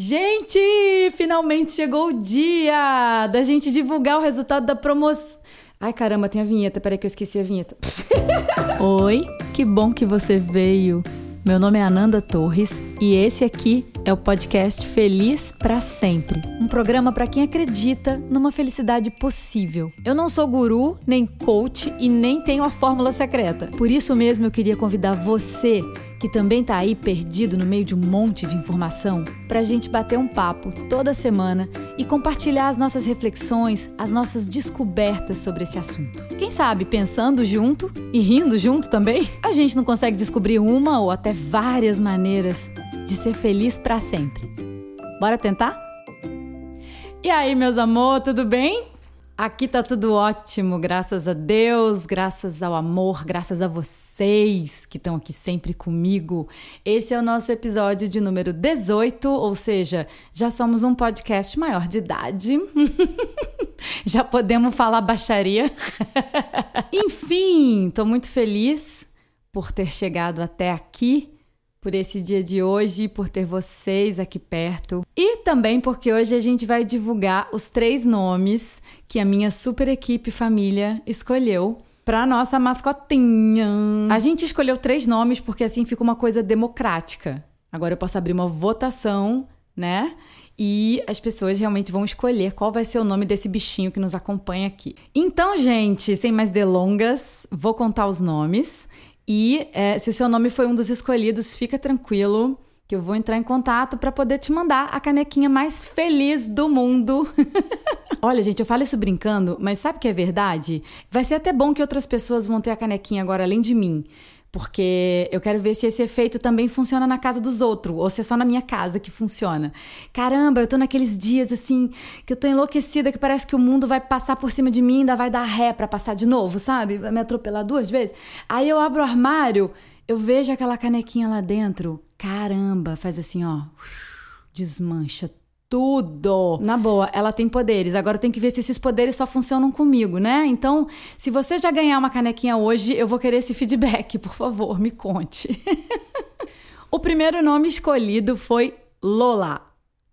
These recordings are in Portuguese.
Gente, finalmente chegou o dia da gente divulgar o resultado da promoção. Ai, caramba, tem a vinheta. Peraí que eu esqueci a vinheta. Oi, que bom que você veio. Meu nome é Ananda Torres e esse aqui é o podcast Feliz para Sempre, um programa para quem acredita numa felicidade possível. Eu não sou guru, nem coach e nem tenho a fórmula secreta. Por isso mesmo eu queria convidar você que também está aí perdido no meio de um monte de informação, para a gente bater um papo toda semana e compartilhar as nossas reflexões, as nossas descobertas sobre esse assunto. Quem sabe, pensando junto e rindo junto também, a gente não consegue descobrir uma ou até várias maneiras de ser feliz para sempre. Bora tentar? E aí, meus amor, tudo bem? Aqui tá tudo ótimo, graças a Deus, graças ao amor, graças a vocês que estão aqui sempre comigo. Esse é o nosso episódio de número 18, ou seja, já somos um podcast maior de idade. já podemos falar baixaria. Enfim, tô muito feliz por ter chegado até aqui por esse dia de hoje, por ter vocês aqui perto e também porque hoje a gente vai divulgar os três nomes que a minha super equipe família escolheu para nossa mascotinha. A gente escolheu três nomes porque assim fica uma coisa democrática. Agora eu posso abrir uma votação, né? E as pessoas realmente vão escolher qual vai ser o nome desse bichinho que nos acompanha aqui. Então, gente, sem mais delongas, vou contar os nomes. E é, se o seu nome foi um dos escolhidos, fica tranquilo que eu vou entrar em contato para poder te mandar a canequinha mais feliz do mundo. Olha, gente, eu falo isso brincando, mas sabe que é verdade? Vai ser até bom que outras pessoas vão ter a canequinha agora além de mim. Porque eu quero ver se esse efeito também funciona na casa dos outros, ou se é só na minha casa que funciona. Caramba, eu tô naqueles dias assim, que eu tô enlouquecida, que parece que o mundo vai passar por cima de mim e ainda vai dar ré para passar de novo, sabe? Vai me atropelar duas vezes. Aí eu abro o armário, eu vejo aquela canequinha lá dentro. Caramba, faz assim, ó. Desmancha tudo. Na boa, ela tem poderes. Agora tem que ver se esses poderes só funcionam comigo, né? Então, se você já ganhar uma canequinha hoje, eu vou querer esse feedback, por favor, me conte. o primeiro nome escolhido foi Lola.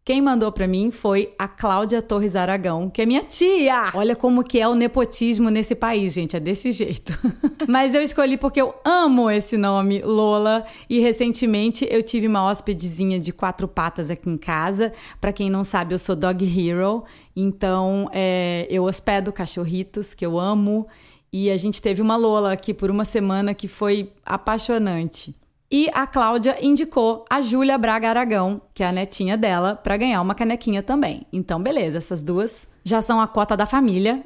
Quem mandou para mim foi a Cláudia Torres Aragão, que é minha tia. Olha como que é o nepotismo nesse país, gente, é desse jeito. Mas eu escolhi porque eu amo esse nome, Lola, e recentemente eu tive uma hóspedezinha de quatro patas aqui em casa. Para quem não sabe, eu sou dog hero, então é, eu hospedo cachorritos que eu amo. E a gente teve uma Lola aqui por uma semana que foi apaixonante. E a Cláudia indicou a Júlia Braga Aragão, que é a netinha dela, para ganhar uma canequinha também. Então, beleza, essas duas já são a cota da família.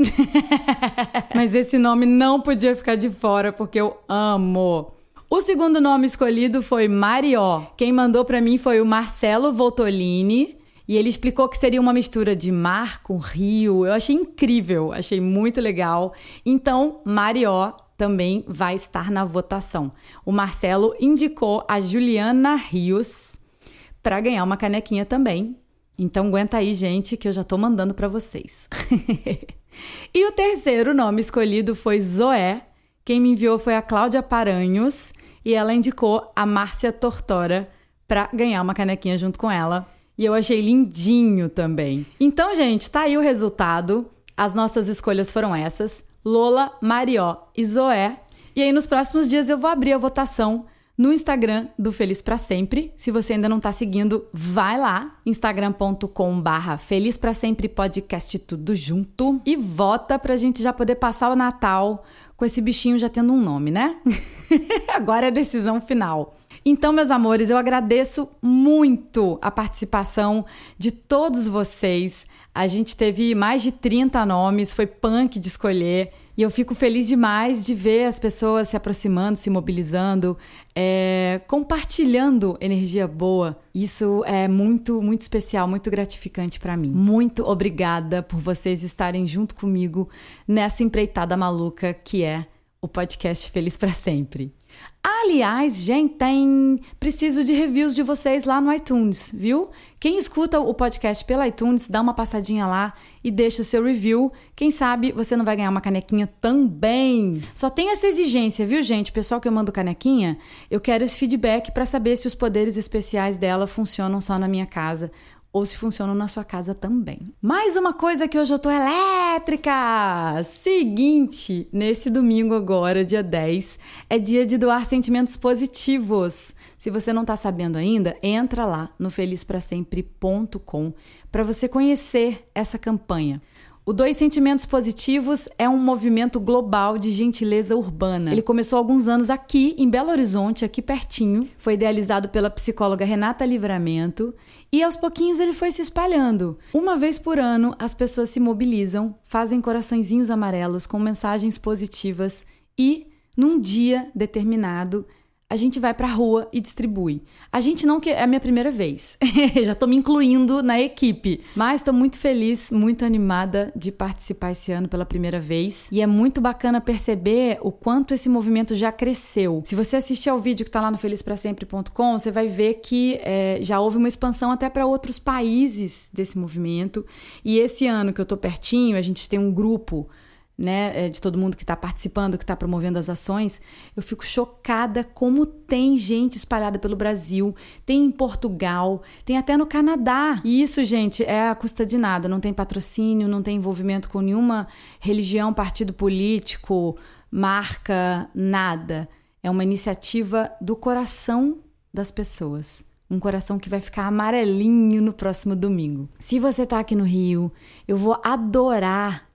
Mas esse nome não podia ficar de fora porque eu amo. O segundo nome escolhido foi Marió. Quem mandou para mim foi o Marcelo Voltolini. E ele explicou que seria uma mistura de mar com rio. Eu achei incrível, achei muito legal. Então, Marió também vai estar na votação. O Marcelo indicou a Juliana Rios para ganhar uma canequinha também. Então aguenta aí, gente, que eu já estou mandando para vocês. e o terceiro nome escolhido foi Zoé. Quem me enviou foi a Cláudia Paranhos e ela indicou a Márcia Tortora para ganhar uma canequinha junto com ela. E eu achei lindinho também. Então, gente, tá aí o resultado. As nossas escolhas foram essas. Lola, Marió e Zoé. E aí, nos próximos dias, eu vou abrir a votação no Instagram do Feliz para Sempre. Se você ainda não está seguindo, vai lá, instagram.com barra Feliz para Sempre Podcast tudo junto e vota pra gente já poder passar o Natal com esse bichinho já tendo um nome, né? Agora é a decisão final. Então, meus amores, eu agradeço muito a participação de todos vocês. A gente teve mais de 30 nomes, foi punk de escolher. E eu fico feliz demais de ver as pessoas se aproximando, se mobilizando, é, compartilhando energia boa. Isso é muito, muito especial, muito gratificante para mim. Muito obrigada por vocês estarem junto comigo nessa empreitada maluca que é o podcast Feliz para Sempre. Aliás, gente, tem preciso de reviews de vocês lá no iTunes, viu? Quem escuta o podcast pela iTunes, dá uma passadinha lá e deixa o seu review. Quem sabe você não vai ganhar uma canequinha também. Só tem essa exigência, viu, gente? pessoal que eu mando canequinha, eu quero esse feedback para saber se os poderes especiais dela funcionam só na minha casa ou se funcionam na sua casa também. Mais uma coisa que hoje eu tô elétrica! Seguinte, nesse domingo agora, dia 10, é dia de doar sentimentos positivos. Se você não está sabendo ainda, entra lá no felizprasempre.com para você conhecer essa campanha. O Dois Sentimentos Positivos é um movimento global de gentileza urbana. Ele começou alguns anos aqui em Belo Horizonte, aqui pertinho. Foi idealizado pela psicóloga Renata Livramento e aos pouquinhos ele foi se espalhando. Uma vez por ano, as pessoas se mobilizam, fazem coraçõezinhos amarelos com mensagens positivas e, num dia determinado, a gente vai para a rua e distribui. A gente não que é a minha primeira vez. Já estou me incluindo na equipe, mas estou muito feliz, muito animada de participar esse ano pela primeira vez e é muito bacana perceber o quanto esse movimento já cresceu. Se você assistir ao vídeo que está lá no felizprasempre.com, você vai ver que é, já houve uma expansão até para outros países desse movimento. E esse ano que eu estou pertinho, a gente tem um grupo né, é, de todo mundo que está participando, que está promovendo as ações, eu fico chocada como tem gente espalhada pelo Brasil, tem em Portugal, tem até no Canadá. E isso, gente, é a custa de nada, não tem patrocínio, não tem envolvimento com nenhuma religião, partido político, marca, nada. É uma iniciativa do coração das pessoas. Um coração que vai ficar amarelinho no próximo domingo. Se você está aqui no Rio, eu vou adorar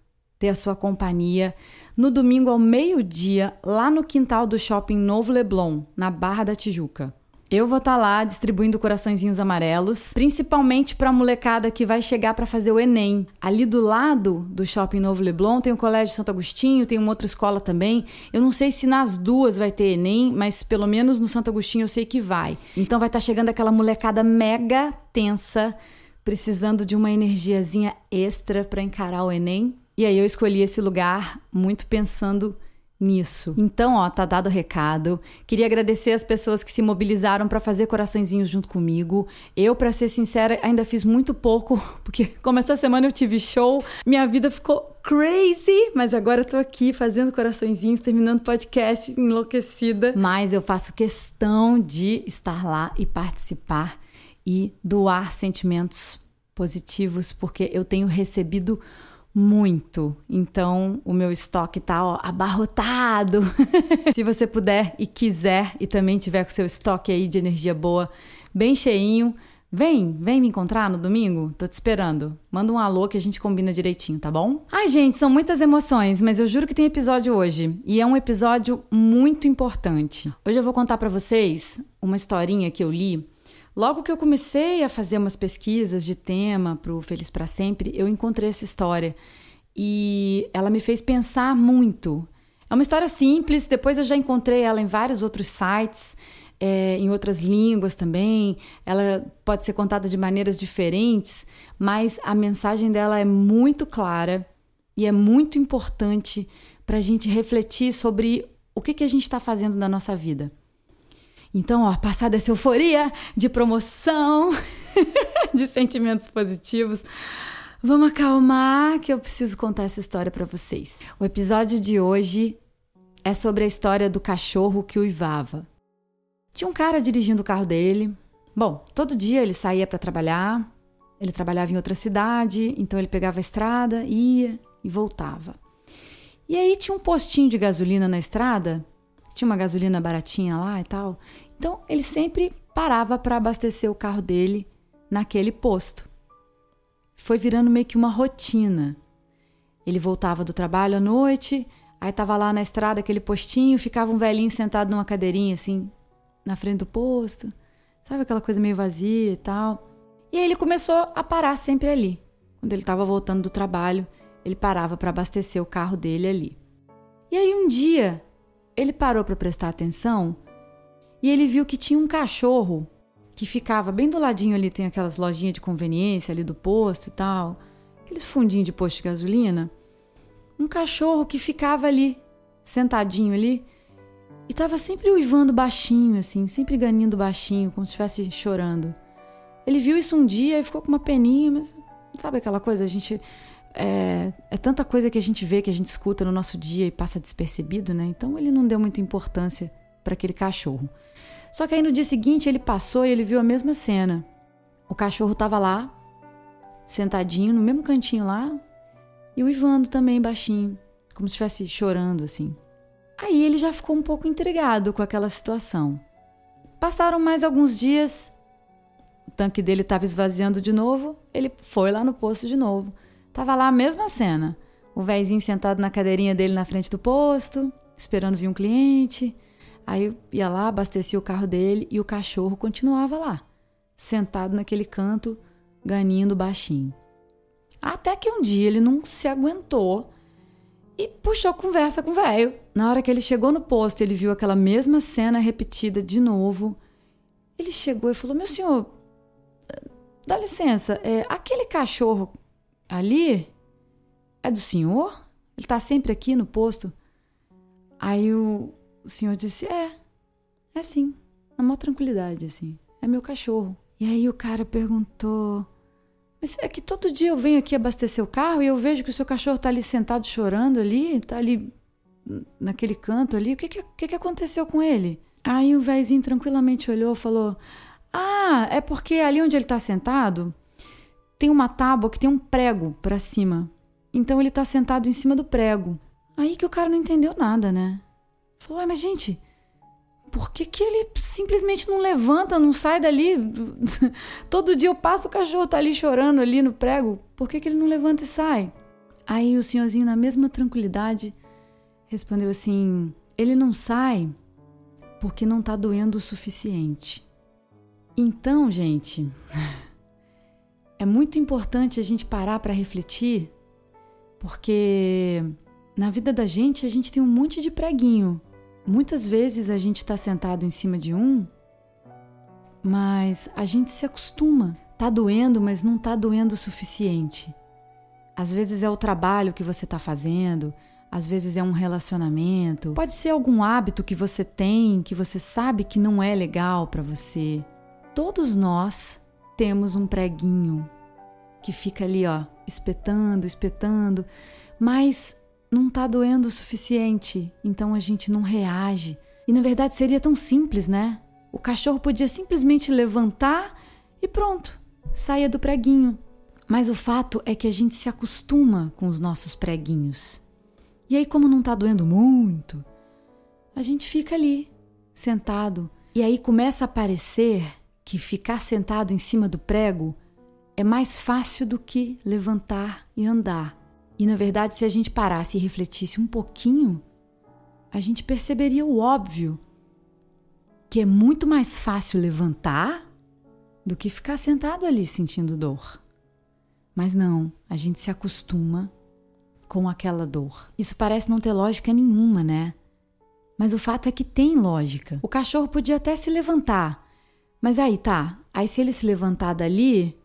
ter a sua companhia no domingo ao meio-dia, lá no quintal do Shopping Novo Leblon, na Barra da Tijuca. Eu vou estar tá lá distribuindo coraçõezinhos amarelos, principalmente para a molecada que vai chegar para fazer o Enem. Ali do lado do Shopping Novo Leblon tem o Colégio Santo Agostinho, tem uma outra escola também. Eu não sei se nas duas vai ter Enem, mas pelo menos no Santo Agostinho eu sei que vai. Então vai estar tá chegando aquela molecada mega tensa, precisando de uma energiazinha extra para encarar o Enem. E aí eu escolhi esse lugar muito pensando nisso. Então, ó, tá dado o recado. Queria agradecer as pessoas que se mobilizaram para fazer coraçõezinhos junto comigo. Eu, para ser sincera, ainda fiz muito pouco, porque como essa semana eu tive show, minha vida ficou crazy, mas agora eu tô aqui fazendo coraçõezinhos, terminando podcast enlouquecida. Mas eu faço questão de estar lá e participar e doar sentimentos positivos, porque eu tenho recebido muito. Então, o meu estoque tá ó, abarrotado. Se você puder e quiser e também tiver com seu estoque aí de energia boa bem cheinho, vem, vem me encontrar no domingo. Tô te esperando. Manda um alô que a gente combina direitinho, tá bom? Ai, gente, são muitas emoções, mas eu juro que tem episódio hoje e é um episódio muito importante. Hoje eu vou contar para vocês uma historinha que eu li Logo que eu comecei a fazer umas pesquisas de tema para o Feliz para Sempre, eu encontrei essa história e ela me fez pensar muito. É uma história simples, depois eu já encontrei ela em vários outros sites, é, em outras línguas também. Ela pode ser contada de maneiras diferentes, mas a mensagem dela é muito clara e é muito importante para a gente refletir sobre o que, que a gente está fazendo na nossa vida. Então, ó, passada essa euforia de promoção, de sentimentos positivos, vamos acalmar que eu preciso contar essa história para vocês. O episódio de hoje é sobre a história do cachorro que uivava. Tinha um cara dirigindo o carro dele. Bom, todo dia ele saía para trabalhar. Ele trabalhava em outra cidade, então ele pegava a estrada, ia e voltava. E aí tinha um postinho de gasolina na estrada, tinha uma gasolina baratinha lá e tal. Então ele sempre parava para abastecer o carro dele naquele posto. Foi virando meio que uma rotina. Ele voltava do trabalho à noite, aí tava lá na estrada aquele postinho, ficava um velhinho sentado numa cadeirinha assim, na frente do posto. Sabe aquela coisa meio vazia e tal. E aí ele começou a parar sempre ali. Quando ele estava voltando do trabalho, ele parava para abastecer o carro dele ali. E aí um dia, ele parou para prestar atenção e ele viu que tinha um cachorro que ficava bem do ladinho ali, tem aquelas lojinhas de conveniência ali do posto e tal, aqueles fundinhos de posto de gasolina. Um cachorro que ficava ali, sentadinho ali, e estava sempre uivando baixinho, assim, sempre ganindo baixinho, como se estivesse chorando. Ele viu isso um dia e ficou com uma peninha, mas sabe aquela coisa? A gente. É, é, tanta coisa que a gente vê, que a gente escuta no nosso dia e passa despercebido, né? Então ele não deu muita importância para aquele cachorro. Só que aí no dia seguinte ele passou e ele viu a mesma cena. O cachorro estava lá, sentadinho no mesmo cantinho lá, e uivando também baixinho, como se estivesse chorando assim. Aí ele já ficou um pouco intrigado com aquela situação. Passaram mais alguns dias, o tanque dele estava esvaziando de novo, ele foi lá no posto de novo. Tava lá a mesma cena. O véizinho sentado na cadeirinha dele na frente do posto, esperando vir um cliente. Aí ia lá, abastecia o carro dele e o cachorro continuava lá, sentado naquele canto, ganindo baixinho. Até que um dia ele não se aguentou e puxou conversa com o velho. Na hora que ele chegou no posto, ele viu aquela mesma cena repetida de novo. Ele chegou e falou: Meu senhor, dá licença, é, aquele cachorro ali é do senhor? Ele tá sempre aqui no posto? Aí o, o senhor disse: É, é sim, na maior tranquilidade, assim. É meu cachorro. E aí o cara perguntou: Mas é que todo dia eu venho aqui abastecer o carro e eu vejo que o seu cachorro tá ali sentado chorando ali, tá ali naquele canto ali. O que que, que, que aconteceu com ele? Aí o véizinho tranquilamente olhou e falou: Ah, é porque ali onde ele tá sentado tem uma tábua que tem um prego para cima. Então ele tá sentado em cima do prego. Aí que o cara não entendeu nada, né? Falou, mas gente, por que, que ele simplesmente não levanta, não sai dali? Todo dia eu passo, o cachorro tá ali chorando ali no prego. Por que, que ele não levanta e sai? Aí o senhorzinho, na mesma tranquilidade, respondeu assim: ele não sai porque não tá doendo o suficiente. Então, gente, é muito importante a gente parar para refletir porque na vida da gente a gente tem um monte de preguinho. Muitas vezes a gente está sentado em cima de um, mas a gente se acostuma. Tá doendo, mas não tá doendo o suficiente. Às vezes é o trabalho que você está fazendo, às vezes é um relacionamento, pode ser algum hábito que você tem que você sabe que não é legal para você. Todos nós temos um preguinho que fica ali, ó, espetando, espetando, mas não tá doendo o suficiente, então a gente não reage. E na verdade seria tão simples, né? O cachorro podia simplesmente levantar e pronto, saia do preguinho. Mas o fato é que a gente se acostuma com os nossos preguinhos. E aí, como não tá doendo muito, a gente fica ali, sentado. E aí começa a parecer que ficar sentado em cima do prego é mais fácil do que levantar e andar. E na verdade, se a gente parasse e refletisse um pouquinho, a gente perceberia o óbvio, que é muito mais fácil levantar do que ficar sentado ali sentindo dor. Mas não, a gente se acostuma com aquela dor. Isso parece não ter lógica nenhuma, né? Mas o fato é que tem lógica. O cachorro podia até se levantar. Mas aí tá, aí se ele se levantar dali,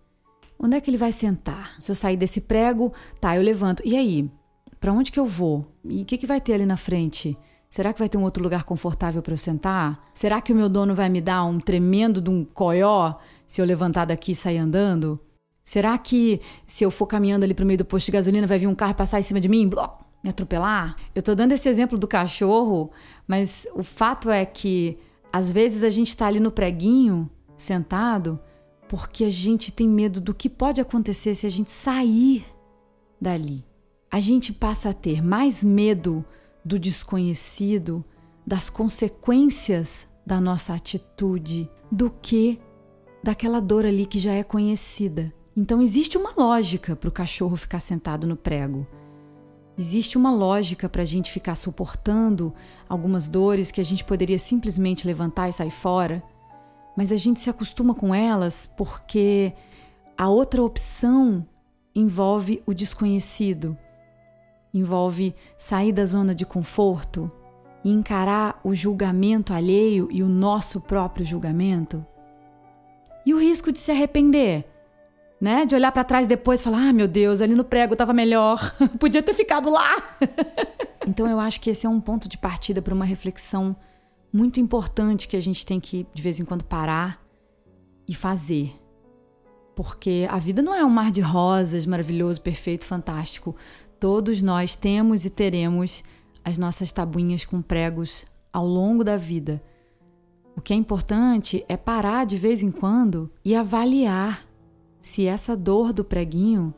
Onde é que ele vai sentar? Se eu sair desse prego, tá, eu levanto. E aí? Para onde que eu vou? E o que, que vai ter ali na frente? Será que vai ter um outro lugar confortável para eu sentar? Será que o meu dono vai me dar um tremendo de um coió se eu levantar daqui e sair andando? Será que se eu for caminhando ali pro meio do posto de gasolina vai vir um carro passar em cima de mim, bló, me atropelar? Eu tô dando esse exemplo do cachorro, mas o fato é que às vezes a gente tá ali no preguinho, sentado, porque a gente tem medo do que pode acontecer se a gente sair dali. A gente passa a ter mais medo do desconhecido, das consequências da nossa atitude, do que daquela dor ali que já é conhecida. Então existe uma lógica para o cachorro ficar sentado no prego. Existe uma lógica para a gente ficar suportando algumas dores que a gente poderia simplesmente levantar e sair fora mas a gente se acostuma com elas porque a outra opção envolve o desconhecido, envolve sair da zona de conforto e encarar o julgamento alheio e o nosso próprio julgamento. E o risco de se arrepender, né? De olhar para trás depois e falar: "Ah, meu Deus, ali no prego estava melhor, podia ter ficado lá". então eu acho que esse é um ponto de partida para uma reflexão muito importante que a gente tem que, de vez em quando, parar e fazer. Porque a vida não é um mar de rosas maravilhoso, perfeito, fantástico. Todos nós temos e teremos as nossas tabuinhas com pregos ao longo da vida. O que é importante é parar de vez em quando e avaliar se essa dor do preguinho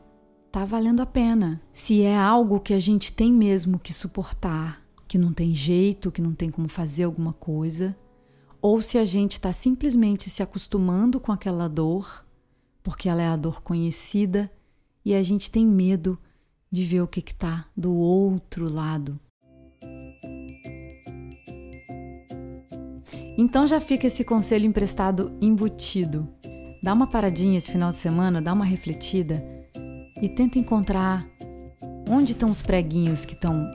tá valendo a pena, se é algo que a gente tem mesmo que suportar, que não tem jeito, que não tem como fazer alguma coisa, ou se a gente está simplesmente se acostumando com aquela dor, porque ela é a dor conhecida e a gente tem medo de ver o que está do outro lado. Então já fica esse conselho emprestado embutido. Dá uma paradinha esse final de semana, dá uma refletida e tenta encontrar onde estão os preguinhos que estão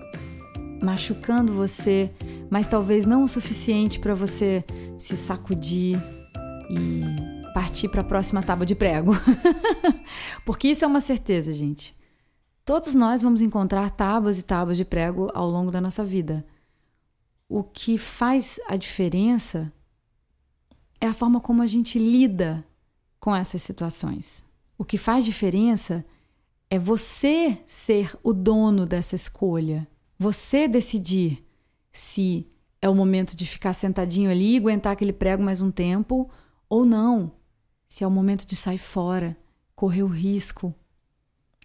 machucando você, mas talvez não o suficiente para você se sacudir e partir para a próxima tábua de prego. Porque isso é uma certeza, gente. Todos nós vamos encontrar tábuas e tábuas de prego ao longo da nossa vida. O que faz a diferença é a forma como a gente lida com essas situações. O que faz diferença é você ser o dono dessa escolha. Você decidir se é o momento de ficar sentadinho ali e aguentar aquele prego mais um tempo ou não. Se é o momento de sair fora, correr o risco,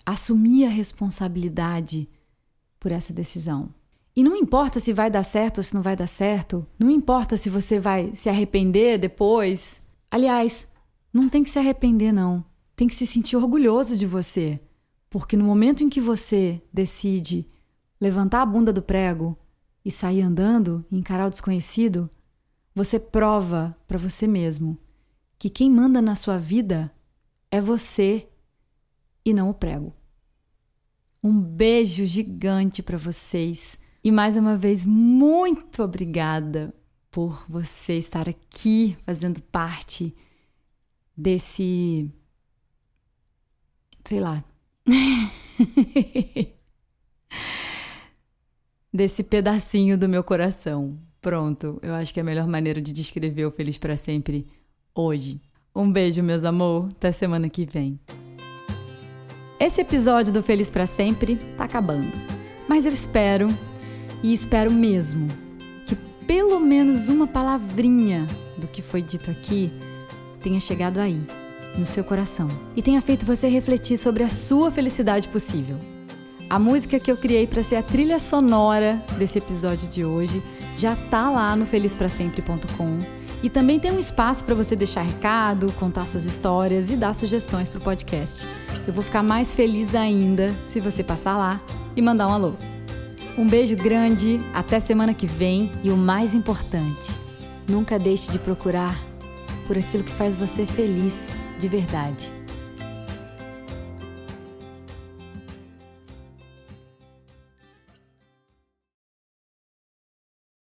assumir a responsabilidade por essa decisão. E não importa se vai dar certo ou se não vai dar certo, não importa se você vai se arrepender depois. Aliás, não tem que se arrepender, não. Tem que se sentir orgulhoso de você. Porque no momento em que você decide levantar a bunda do prego e sair andando e encarar o desconhecido, você prova para você mesmo que quem manda na sua vida é você e não o prego. Um beijo gigante para vocês e mais uma vez muito obrigada por você estar aqui fazendo parte desse sei lá, Desse pedacinho do meu coração. Pronto, eu acho que é a melhor maneira de descrever o Feliz para Sempre hoje. Um beijo, meus amor. Até semana que vem. Esse episódio do Feliz para Sempre tá acabando. Mas eu espero, e espero mesmo, que pelo menos uma palavrinha do que foi dito aqui tenha chegado aí no seu coração e tenha feito você refletir sobre a sua felicidade possível. A música que eu criei para ser a trilha sonora desse episódio de hoje já tá lá no felizprasempre.com e também tem um espaço para você deixar recado, contar suas histórias e dar sugestões para o podcast. Eu vou ficar mais feliz ainda se você passar lá e mandar um alô. Um beijo grande, até semana que vem e o mais importante, nunca deixe de procurar por aquilo que faz você feliz de verdade.